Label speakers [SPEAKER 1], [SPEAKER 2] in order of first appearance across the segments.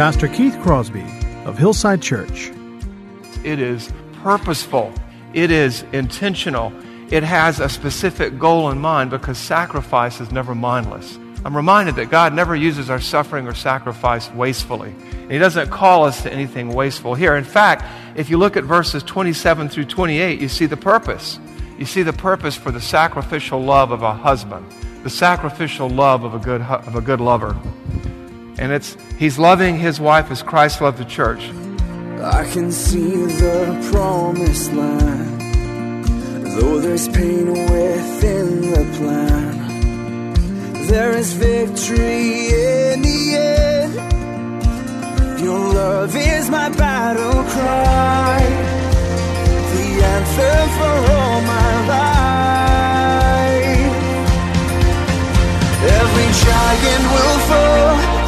[SPEAKER 1] Pastor Keith Crosby of Hillside Church.
[SPEAKER 2] It is purposeful, it is intentional, it has a specific goal in mind because sacrifice is never mindless. I'm reminded that God never uses our suffering or sacrifice wastefully. He doesn't call us to anything wasteful here. In fact, if you look at verses 27 through 28, you see the purpose. You see the purpose for the sacrificial love of a husband, the sacrificial love of a good, of a good lover. And it's he's loving his wife as Christ loved the church.
[SPEAKER 3] I can see the promised land, though there's pain within the plan. There is victory in the end. Your love is my battle cry, the anthem for all my life. Every giant will fall,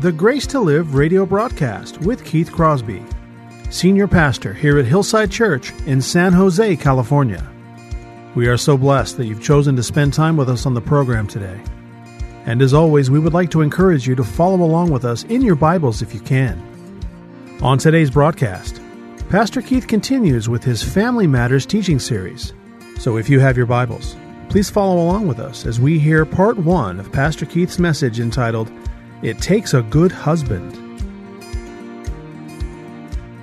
[SPEAKER 1] the Grace to Live radio broadcast with Keith Crosby, Senior Pastor here at Hillside Church in San Jose, California. We are so blessed that you've chosen to spend time with us on the program today. And as always, we would like to encourage you to follow along with us in your Bibles if you can. On today's broadcast, Pastor Keith continues with his Family Matters teaching series. So if you have your Bibles, please follow along with us as we hear part one of Pastor Keith's message entitled, It Takes a Good Husband.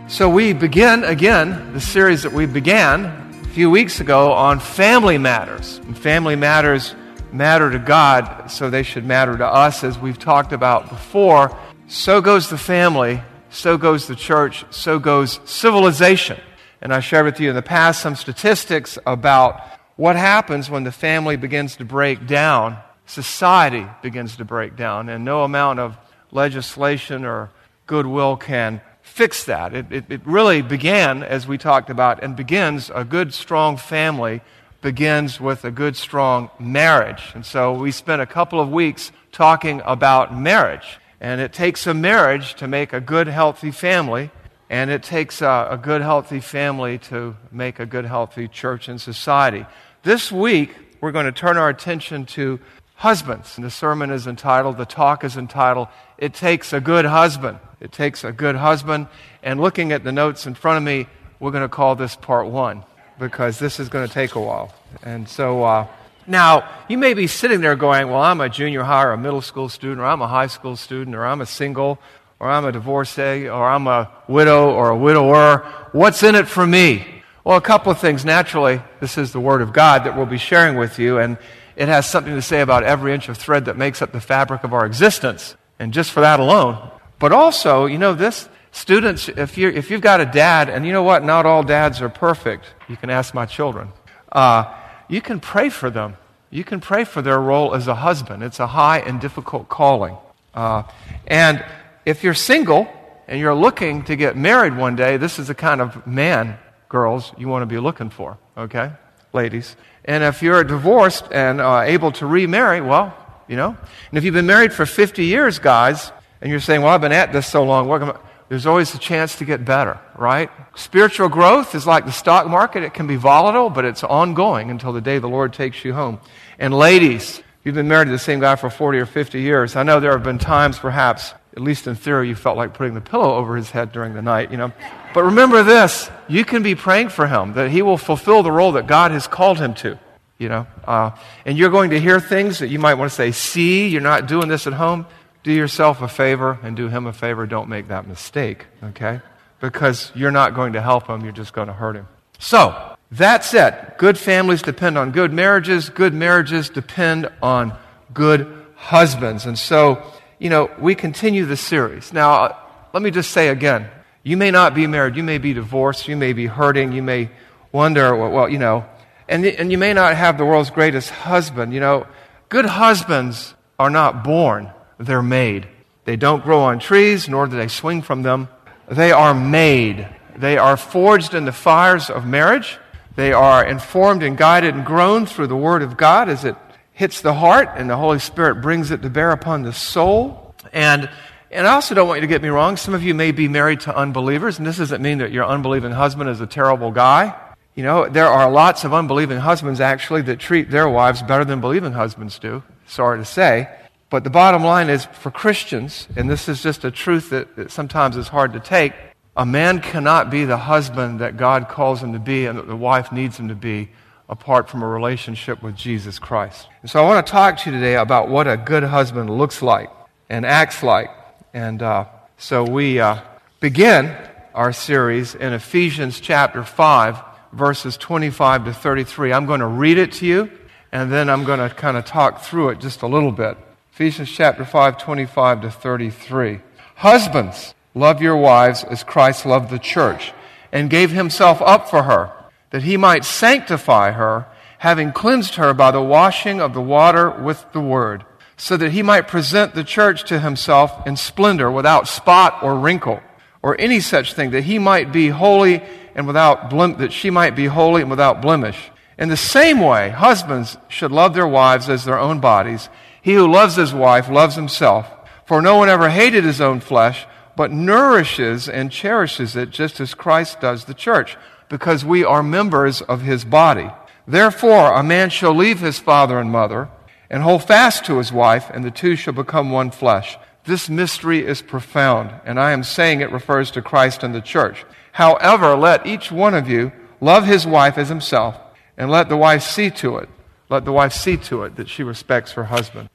[SPEAKER 2] So we begin again the series that we began a few weeks ago on family matters. And family matters matter to God, so they should matter to us, as we've talked about before. So goes the family, so goes the church, so goes civilization. And I shared with you in the past some statistics about what happens when the family begins to break down, society begins to break down, and no amount of legislation or goodwill can fix that. It, it, it, really began, as we talked about, and begins a good, strong family begins with a good, strong marriage. And so we spent a couple of weeks talking about marriage. And it takes a marriage to make a good, healthy family. And it takes a, a good, healthy family to make a good, healthy church and society. This week, we're going to turn our attention to husbands. And the sermon is entitled, the talk is entitled, It Takes a Good Husband. It takes a good husband. And looking at the notes in front of me, we're going to call this part one because this is going to take a while. And so, uh, now, you may be sitting there going, Well, I'm a junior high or a middle school student, or I'm a high school student, or I'm a single, or I'm a divorcee, or I'm a widow or a widower. What's in it for me? Well, a couple of things. Naturally, this is the Word of God that we'll be sharing with you, and it has something to say about every inch of thread that makes up the fabric of our existence. And just for that alone. But also, you know, this, students, if, you if you've got a dad, and you know what, not all dads are perfect. You can ask my children. Uh, you can pray for them. You can pray for their role as a husband. It's a high and difficult calling. Uh, and if you're single and you're looking to get married one day, this is the kind of man, girls, you want to be looking for, okay? Ladies. And if you're divorced and uh, able to remarry, well, you know. And if you've been married for 50 years, guys, and you're saying, well, I've been at this so long, what there's always a chance to get better, right? Spiritual growth is like the stock market. It can be volatile, but it's ongoing until the day the Lord takes you home. And ladies, you've been married to the same guy for 40 or 50 years. I know there have been times, perhaps, at least in theory, you felt like putting the pillow over his head during the night, you know. But remember this you can be praying for him, that he will fulfill the role that God has called him to, you know. Uh, and you're going to hear things that you might want to say, see, you're not doing this at home. do yourself a favor and do him a favor. Don't make that mistake, okay? Because you're not going to help him, you're just going to hurt him. So, that's it. Good families depend on good marriages. Good marriages depend on good husbands. And so, you know, we continue the series. Now, uh, let me just say again you may not be married, you may be divorced, you may be hurting, you may wonder, well, you know, and, and you may not have the world's greatest husband. You know, good husbands are not born, they're made. They don't grow on trees, nor do they swing from them. They are made. They are forged in the fires of marriage. They are informed and guided and grown through the Word of God as it hits the heart, and the Holy Spirit brings it to bear upon the soul. And, and I also don't want you to get me wrong. Some of you may be married to unbelievers, and this doesn't mean that your unbelieving husband is a terrible guy. You know, there are lots of unbelieving husbands actually that treat their wives better than believing husbands do. Sorry to say. But the bottom line is for Christians, and this is just a truth that, that sometimes is hard to take, a man cannot be the husband that God calls him to be and that the wife needs him to be apart from a relationship with Jesus Christ. And so I want to talk to you today about what a good husband looks like and acts like. And uh, so we uh, begin our series in Ephesians chapter 5 verses 25 to 33. I'm going to read it to you, and then I'm going to kind of talk through it just a little bit. Ephesians chapter 5, 25 to 33. Husbands, love your wives as Christ loved the church and gave himself up for her, that he might sanctify her, having cleansed her by the washing of the water with the word, so that he might present the church to himself in splendor, without spot or wrinkle, or any such thing, that he might be holy and without blem- that she might be holy and without blemish. In the same way, husbands should love their wives as their own bodies. He who loves his wife loves himself. For no one ever hated his own flesh, but nourishes and cherishes it just as Christ does the church, because we are members of his body. Therefore, a man shall leave his father and mother and hold fast to his wife, and the two shall become one flesh. This mystery is profound, and I am saying it refers to Christ and the church. However, let each one of you love his wife as himself, and let the wife see to it. Let the wife see to it that she respects her husband.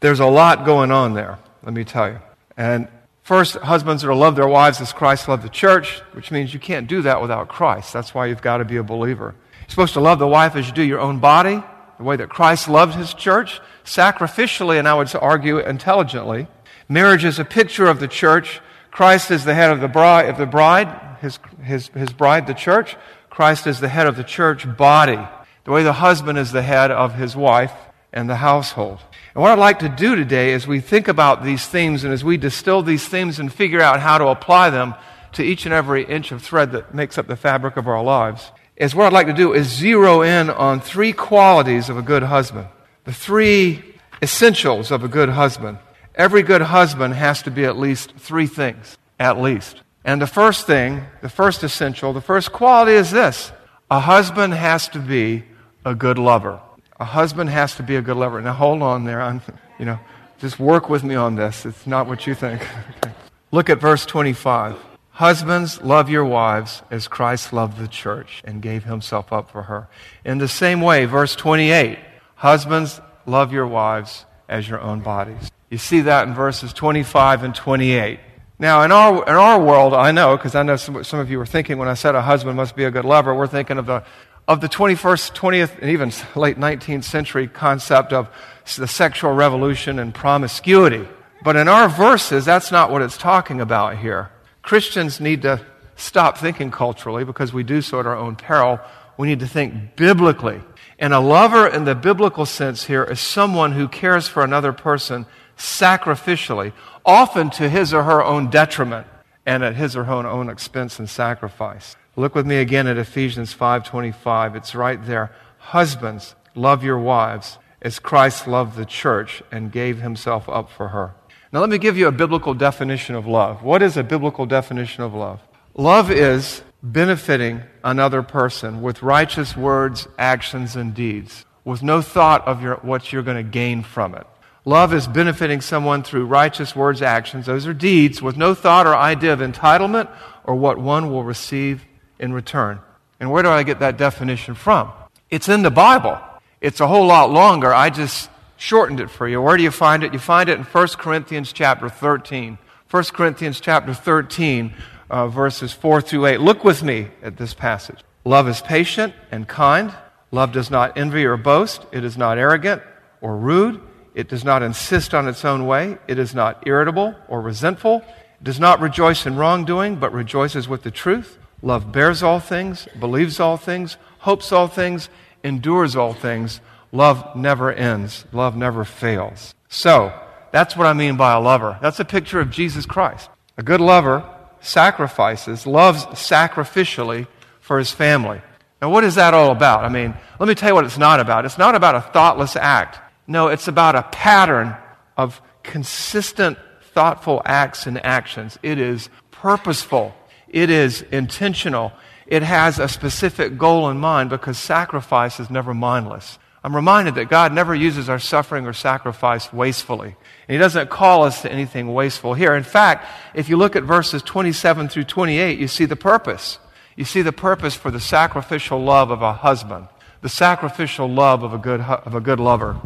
[SPEAKER 2] There's a lot going on there, let me tell you. And first, husbands are to love their wives as Christ loved the church, which means you can't do that without Christ. That's why you've got to be a believer. You're supposed to love the wife as you do your own body, the way that Christ loved his church, sacrificially, and I would argue intelligently. Marriage is a picture of the church. Christ is the head of the bride, of the bride his, his, his bride, the church. Christ is the head of the church body, the way the husband is the head of his wife and the household. And what I'd like to do today is we think about these themes and as we distill these themes and figure out how to apply them to each and every inch of thread that makes up the fabric of our lives, is what I'd like to do is zero in on three qualities of a good husband. The three essentials of a good husband. Every good husband has to be at least three things. At least. And the first thing, the first essential, the first quality is this a husband has to be a good lover. A husband has to be a good lover. Now, hold on there. I'm, you know, just work with me on this. It's not what you think. okay. Look at verse 25. Husbands, love your wives as Christ loved the church and gave himself up for her. In the same way, verse 28. Husbands, love your wives as your own bodies. You see that in verses 25 and 28. Now, in our, in our world, I know, because I know some, some of you were thinking when I said a husband must be a good lover, we're thinking of the, of the 21st, 20th, and even late 19th century concept of the sexual revolution and promiscuity. But in our verses, that's not what it's talking about here. Christians need to stop thinking culturally because we do so at our own peril. We need to think biblically. And a lover in the biblical sense here is someone who cares for another person sacrificially, often to his or her own detriment and at his or her own expense and sacrifice. Look with me again at Ephesians 5:25. It's right there. Husbands, love your wives as Christ loved the church and gave himself up for her. Now let me give you a biblical definition of love. What is a biblical definition of love? Love is benefiting another person with righteous words, actions, and deeds, with no thought of your, what you're going to gain from it. Love is benefiting someone through righteous words, actions. Those are deeds with no thought or idea of entitlement or what one will receive in return. And where do I get that definition from? It's in the Bible. It's a whole lot longer. I just shortened it for you. Where do you find it? You find it in 1 Corinthians chapter 13. 1 Corinthians chapter 13, uh, verses 4 through 8. Look with me at this passage. Love is patient and kind. Love does not envy or boast. It is not arrogant or rude. It does not insist on its own way. It is not irritable or resentful. It does not rejoice in wrongdoing, but rejoices with the truth. Love bears all things, believes all things, hopes all things, endures all things. Love never ends. Love never fails. So, that's what I mean by a lover. That's a picture of Jesus Christ. A good lover sacrifices, loves sacrificially for his family. Now, what is that all about? I mean, let me tell you what it's not about. It's not about a thoughtless act. No, it's about a pattern of consistent, thoughtful acts and actions. It is purposeful, it is intentional, it has a specific goal in mind because sacrifice is never mindless. I'm reminded that God never uses our suffering or sacrifice wastefully. And He doesn't call us to anything wasteful here. In fact, if you look at verses 27 through 28, you see the purpose. You see the purpose for the sacrificial love of a husband, the sacrificial love of a good, of a good lover.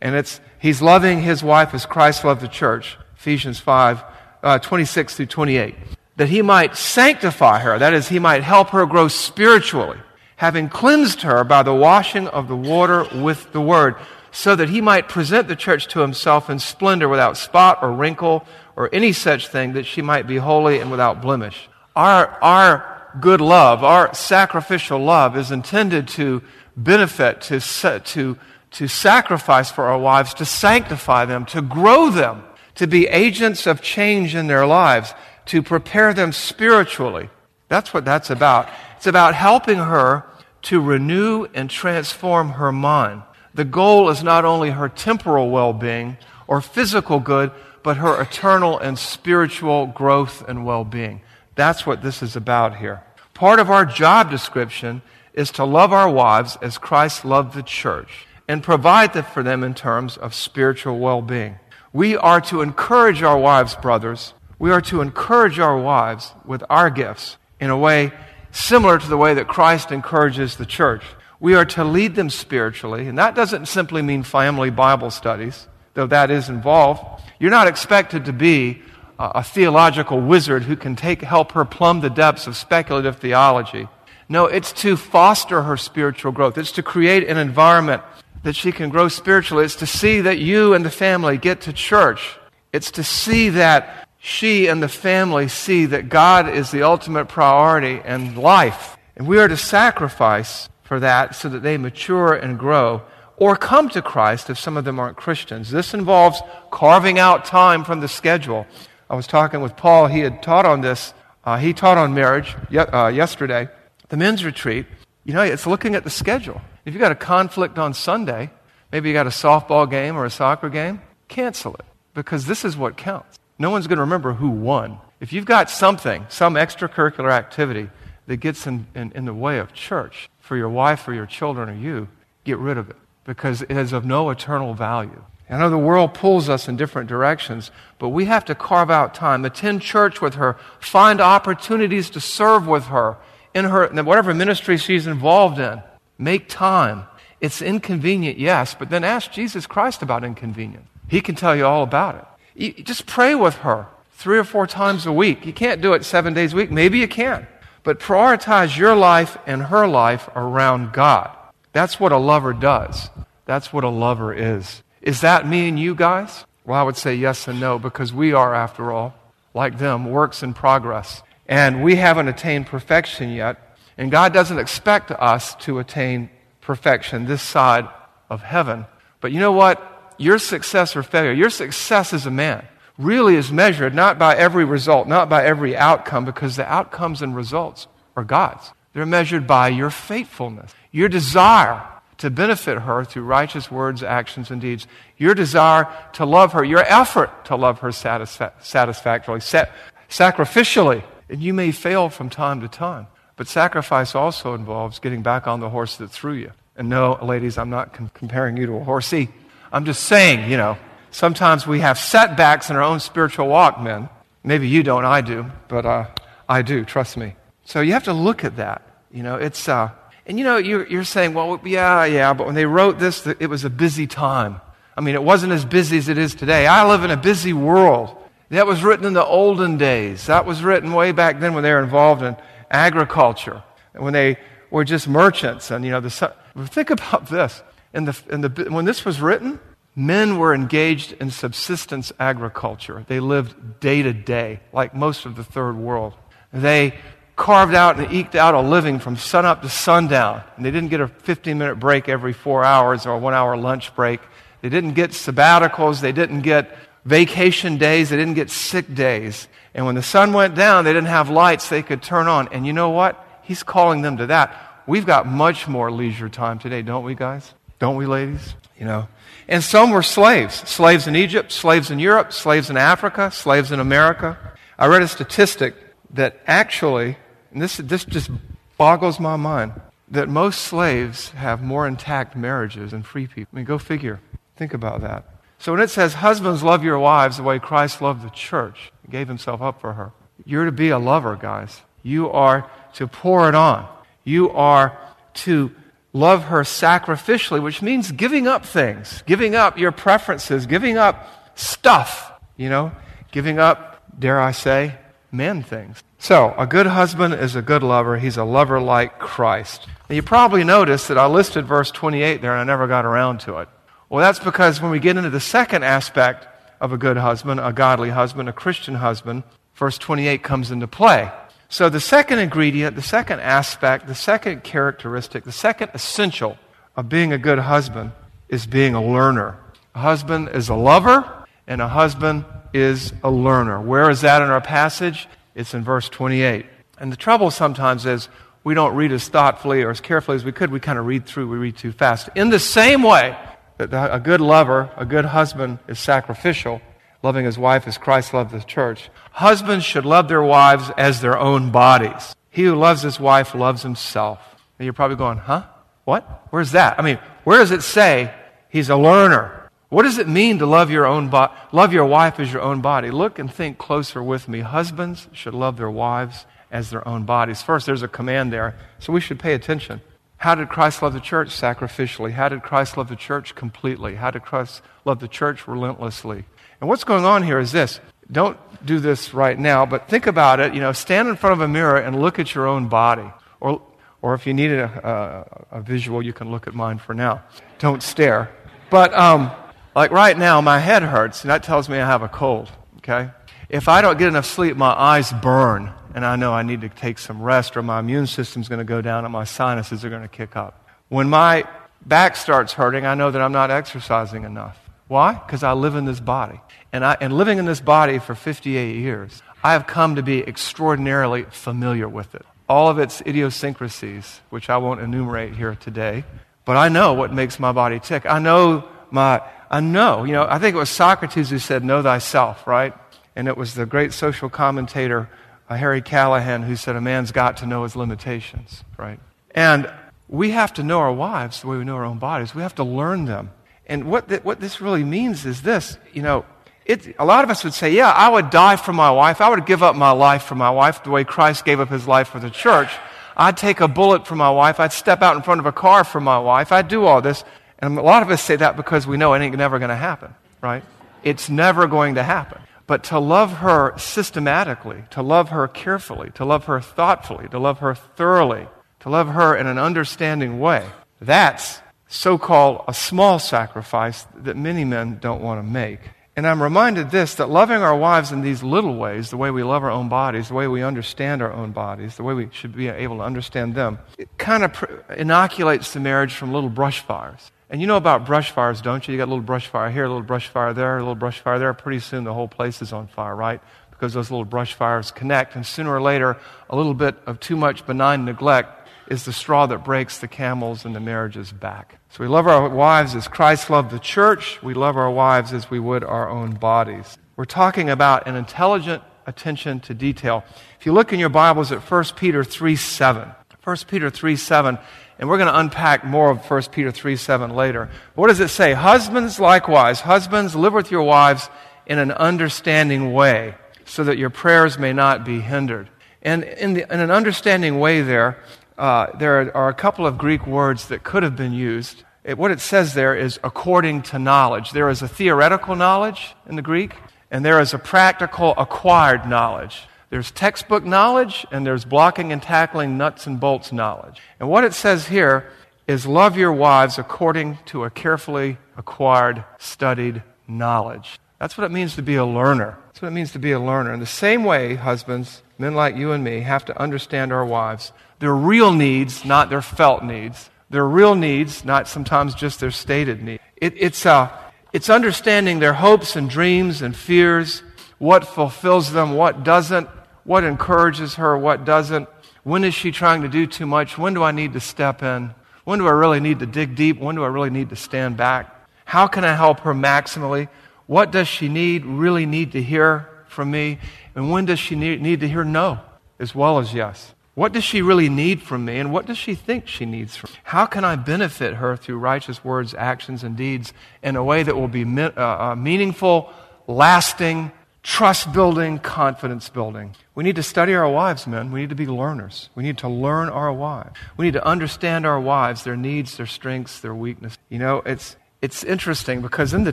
[SPEAKER 2] And it's, he's loving his wife as Christ loved the church, Ephesians 5, uh, 26 through 28. That he might sanctify her, that is, he might help her grow spiritually having cleansed her by the washing of the water with the word, so that he might present the church to himself in splendor without spot or wrinkle or any such thing, that she might be holy and without blemish. Our, our good love, our sacrificial love, is intended to benefit, to, to, to sacrifice for our wives, to sanctify them, to grow them, to be agents of change in their lives, to prepare them spiritually. That's what that's about. It's about helping her to renew and transform her mind. The goal is not only her temporal well being or physical good, but her eternal and spiritual growth and well being. That's what this is about here. Part of our job description is to love our wives as Christ loved the church and provide for them in terms of spiritual well being. We are to encourage our wives, brothers. We are to encourage our wives with our gifts in a way similar to the way that Christ encourages the church. We are to lead them spiritually, and that doesn't simply mean family Bible studies, though that is involved. You're not expected to be a theological wizard who can take, help her plumb the depths of speculative theology. No, it's to foster her spiritual growth. It's to create an environment that she can grow spiritually. It's to see that you and the family get to church. It's to see that she and the family see that God is the ultimate priority in life. And we are to sacrifice for that so that they mature and grow or come to Christ if some of them aren't Christians. This involves carving out time from the schedule. I was talking with Paul. He had taught on this. Uh, he taught on marriage ye- uh, yesterday, the men's retreat. You know, it's looking at the schedule. If you've got a conflict on Sunday, maybe you got a softball game or a soccer game, cancel it because this is what counts. No one's going to remember who won. If you've got something, some extracurricular activity that gets in, in, in the way of church for your wife or your children or you, get rid of it because it is of no eternal value. I know the world pulls us in different directions, but we have to carve out time, attend church with her, find opportunities to serve with her in her whatever ministry she's involved in. Make time. It's inconvenient, yes, but then ask Jesus Christ about inconvenience. He can tell you all about it. You just pray with her three or four times a week. You can't do it seven days a week. Maybe you can. But prioritize your life and her life around God. That's what a lover does. That's what a lover is. Is that me and you guys? Well, I would say yes and no because we are, after all, like them, works in progress. And we haven't attained perfection yet. And God doesn't expect us to attain perfection this side of heaven. But you know what? Your success or failure, your success as a man, really is measured not by every result, not by every outcome, because the outcomes and results are God's. They're measured by your faithfulness, your desire to benefit her through righteous words, actions, and deeds, your desire to love her, your effort to love her satisfa- satisfactorily, sa- sacrificially. And you may fail from time to time, but sacrifice also involves getting back on the horse that threw you. And no, ladies, I'm not com- comparing you to a horsey. I'm just saying, you know, sometimes we have setbacks in our own spiritual walk, men. Maybe you don't, I do, but uh, I do, trust me. So you have to look at that. You know, it's, uh, and you know, you're, you're saying, well, yeah, yeah, but when they wrote this, it was a busy time. I mean, it wasn't as busy as it is today. I live in a busy world. That was written in the olden days. That was written way back then when they were involved in agriculture, when they were just merchants. And, you know, the, think about this. In the, in the, when this was written, men were engaged in subsistence agriculture. They lived day to day, like most of the third world. They carved out and eked out a living from sunup to sundown. And they didn't get a 15 minute break every four hours or a one hour lunch break. They didn't get sabbaticals. They didn't get vacation days. They didn't get sick days. And when the sun went down, they didn't have lights they could turn on. And you know what? He's calling them to that. We've got much more leisure time today, don't we, guys? Don't we, ladies? You know. And some were slaves. Slaves in Egypt, slaves in Europe, slaves in Africa, slaves in America. I read a statistic that actually, and this, this just boggles my mind, that most slaves have more intact marriages than free people. I mean, go figure. Think about that. So when it says, Husbands, love your wives the way Christ loved the church, gave himself up for her, you're to be a lover, guys. You are to pour it on. You are to love her sacrificially, which means giving up things, giving up your preferences, giving up stuff, you know, giving up, dare I say, men things. So, a good husband is a good lover. He's a lover like Christ. And you probably noticed that I listed verse 28 there and I never got around to it. Well, that's because when we get into the second aspect of a good husband, a godly husband, a Christian husband, verse 28 comes into play. So, the second ingredient, the second aspect, the second characteristic, the second essential of being a good husband is being a learner. A husband is a lover, and a husband is a learner. Where is that in our passage? It's in verse 28. And the trouble sometimes is we don't read as thoughtfully or as carefully as we could. We kind of read through, we read too fast. In the same way that a good lover, a good husband, is sacrificial, loving his wife as Christ loved the church, husbands should love their wives as their own bodies. He who loves his wife loves himself. And you're probably going, huh? What? Where's that? I mean, where does it say he's a learner? What does it mean to love your own bo- love your wife as your own body? Look and think closer with me. Husbands should love their wives as their own bodies. First, there's a command there, so we should pay attention. How did Christ love the church? Sacrificially. How did Christ love the church? Completely. How did Christ love the church? Relentlessly. And what's going on here is this. Don't do this right now, but think about it. You know, stand in front of a mirror and look at your own body. Or, or if you need a, a, a visual, you can look at mine for now. Don't stare. But, um, like right now, my head hurts, and that tells me I have a cold, okay? If I don't get enough sleep, my eyes burn, and I know I need to take some rest, or my immune system's going to go down and my sinuses are going to kick up. When my back starts hurting, I know that I'm not exercising enough. Why? Because I live in this body. And, I, and living in this body for 58 years, I have come to be extraordinarily familiar with it. All of its idiosyncrasies, which I won't enumerate here today, but I know what makes my body tick. I know my a know. You know, I think it was Socrates who said, Know thyself, right? And it was the great social commentator, uh, Harry Callahan, who said, A man's got to know his limitations, right? And we have to know our wives the way we know our own bodies. We have to learn them. And what, what this really means is this you know, it, a lot of us would say, Yeah, I would die for my wife. I would give up my life for my wife the way Christ gave up his life for the church. I'd take a bullet for my wife. I'd step out in front of a car for my wife. I'd do all this. And a lot of us say that because we know it ain't never going to happen, right? It's never going to happen. But to love her systematically, to love her carefully, to love her thoughtfully, to love her thoroughly, to love her in an understanding way, that's so called a small sacrifice that many men don't want to make. And I'm reminded this that loving our wives in these little ways, the way we love our own bodies, the way we understand our own bodies, the way we should be able to understand them, it kind of inoculates the marriage from little brush fires. And you know about brush fires, don't you? You got a little brush fire here, a little brush fire there, a little brush fire there. Pretty soon the whole place is on fire, right? Because those little brush fires connect. And sooner or later, a little bit of too much benign neglect is the straw that breaks the camel's and the marriage's back. So we love our wives as Christ loved the church. We love our wives as we would our own bodies. We're talking about an intelligent attention to detail. If you look in your Bibles at 1 Peter 3 7, 1 Peter 3 7 and we're going to unpack more of 1 Peter 3 7 later. What does it say? Husbands, likewise, husbands, live with your wives in an understanding way, so that your prayers may not be hindered. And in, the, in an understanding way, there, uh, there are a couple of Greek words that could have been used. It, what it says there is according to knowledge. There is a theoretical knowledge in the Greek, and there is a practical acquired knowledge. There's textbook knowledge, and there's blocking and tackling nuts and bolts knowledge. And what it says here is love your wives according to a carefully acquired, studied knowledge. That's what it means to be a learner. That's what it means to be a learner. In the same way, husbands, men like you and me, have to understand our wives. Their real needs, not their felt needs their real needs, not sometimes just their stated needs. It, it's, uh, it's understanding their hopes and dreams and fears, what fulfills them, what doesn't, what encourages her, what doesn't. When is she trying to do too much? When do I need to step in? When do I really need to dig deep? When do I really need to stand back? How can I help her maximally? What does she need, really need to hear from me? And when does she need, need to hear no as well as yes? What does she really need from me, and what does she think she needs from me? How can I benefit her through righteous words, actions, and deeds in a way that will be uh, uh, meaningful, lasting, trust building, confidence building? We need to study our wives, men. We need to be learners. We need to learn our wives. We need to understand our wives, their needs, their strengths, their weaknesses. You know, it's, it's interesting because in the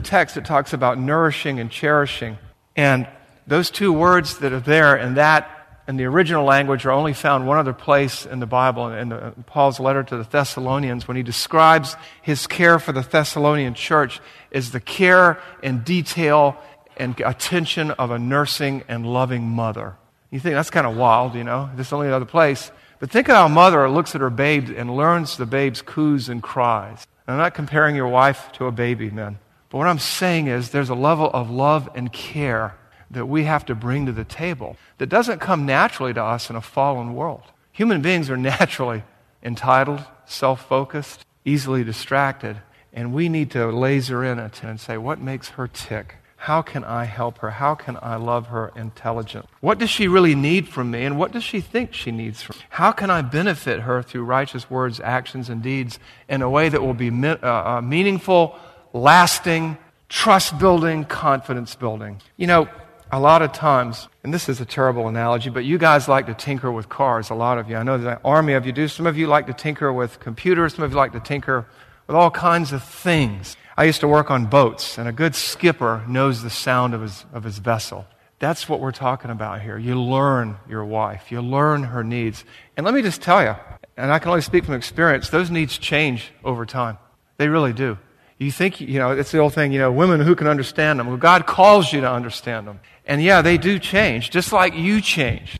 [SPEAKER 2] text it talks about nourishing and cherishing. And those two words that are there in that in the original language are only found one other place in the Bible, in the, Paul's letter to the Thessalonians, when he describes his care for the Thessalonian church is the care and detail and attention of a nursing and loving mother. You think that's kind of wild, you know? This is only another place. But think of how a mother looks at her babe and learns the babe's coos and cries. And I'm not comparing your wife to a baby, men. But what I'm saying is there's a level of love and care that we have to bring to the table that doesn't come naturally to us in a fallen world. Human beings are naturally entitled, self focused, easily distracted, and we need to laser in it and say, what makes her tick? How can I help her? How can I love her intelligently? What does she really need from me, and what does she think she needs from me? How can I benefit her through righteous words, actions, and deeds in a way that will be uh, uh, meaningful, lasting, trust building, confidence building? You know, a lot of times, and this is a terrible analogy, but you guys like to tinker with cars, a lot of you. I know the army of you do. Some of you like to tinker with computers, some of you like to tinker with all kinds of things. I used to work on boats, and a good skipper knows the sound of his, of his vessel. That's what we're talking about here. You learn your wife, you learn her needs. And let me just tell you, and I can only speak from experience, those needs change over time. They really do. You think, you know, it's the old thing, you know, women who can understand them. Well, God calls you to understand them. And yeah, they do change, just like you change.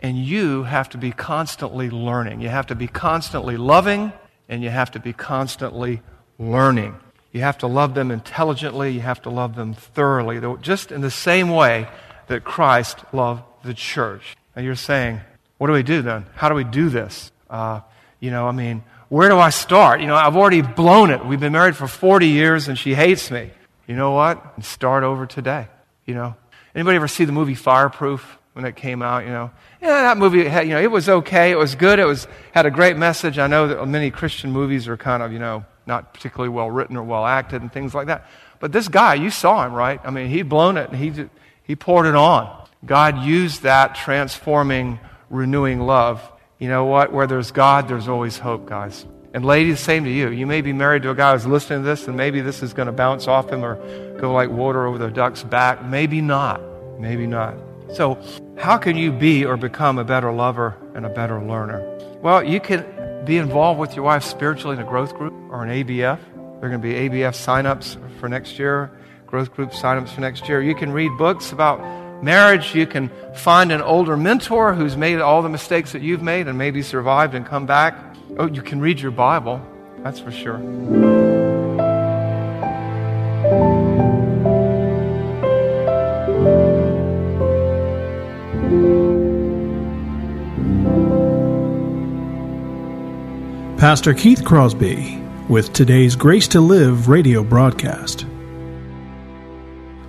[SPEAKER 2] And you have to be constantly learning. You have to be constantly loving, and you have to be constantly learning. You have to love them intelligently, you have to love them thoroughly, just in the same way that Christ loved the church. And you're saying, what do we do then? How do we do this? Uh, you know, I mean, where do I start? You know, I've already blown it. We've been married for 40 years and she hates me. You know what? Start over today. You know, Anybody ever see the movie Fireproof when it came out? You know, yeah, that movie had, you know, it was okay. It was good. It was had a great message. I know that many Christian movies are kind of, you know, not particularly well written or well acted and things like that. But this guy, you saw him, right? I mean, he'd blown it and he he poured it on. God used that transforming, renewing love. You know what? Where there's God, there's always hope, guys. And ladies, same to you. You may be married to a guy who's listening to this, and maybe this is going to bounce off him or go like water over the duck's back. Maybe not. Maybe not. So, how can you be or become a better lover and a better learner? Well, you can be involved with your wife spiritually in a growth group or an ABF. There are going to be ABF signups for next year, growth group signups for next year. You can read books about marriage. You can find an older mentor who's made all the mistakes that you've made and maybe survived and come back. Oh, you can read your Bible, that's for sure.
[SPEAKER 1] Pastor Keith Crosby with today's Grace to Live radio broadcast.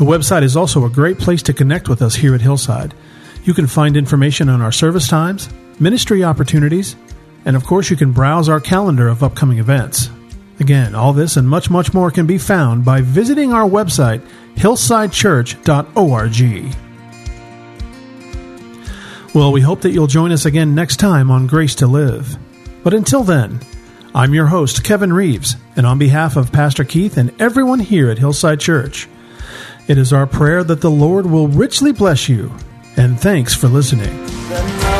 [SPEAKER 1] The website is also a great place to connect with us here at Hillside. You can find information on our service times, ministry opportunities, and of course, you can browse our calendar of upcoming events. Again, all this and much, much more can be found by visiting our website, hillsidechurch.org. Well, we hope that you'll join us again next time on Grace to Live. But until then, I'm your host, Kevin Reeves, and on behalf of Pastor Keith and everyone here at Hillside Church, it is our prayer that the Lord will richly bless you, and thanks for listening.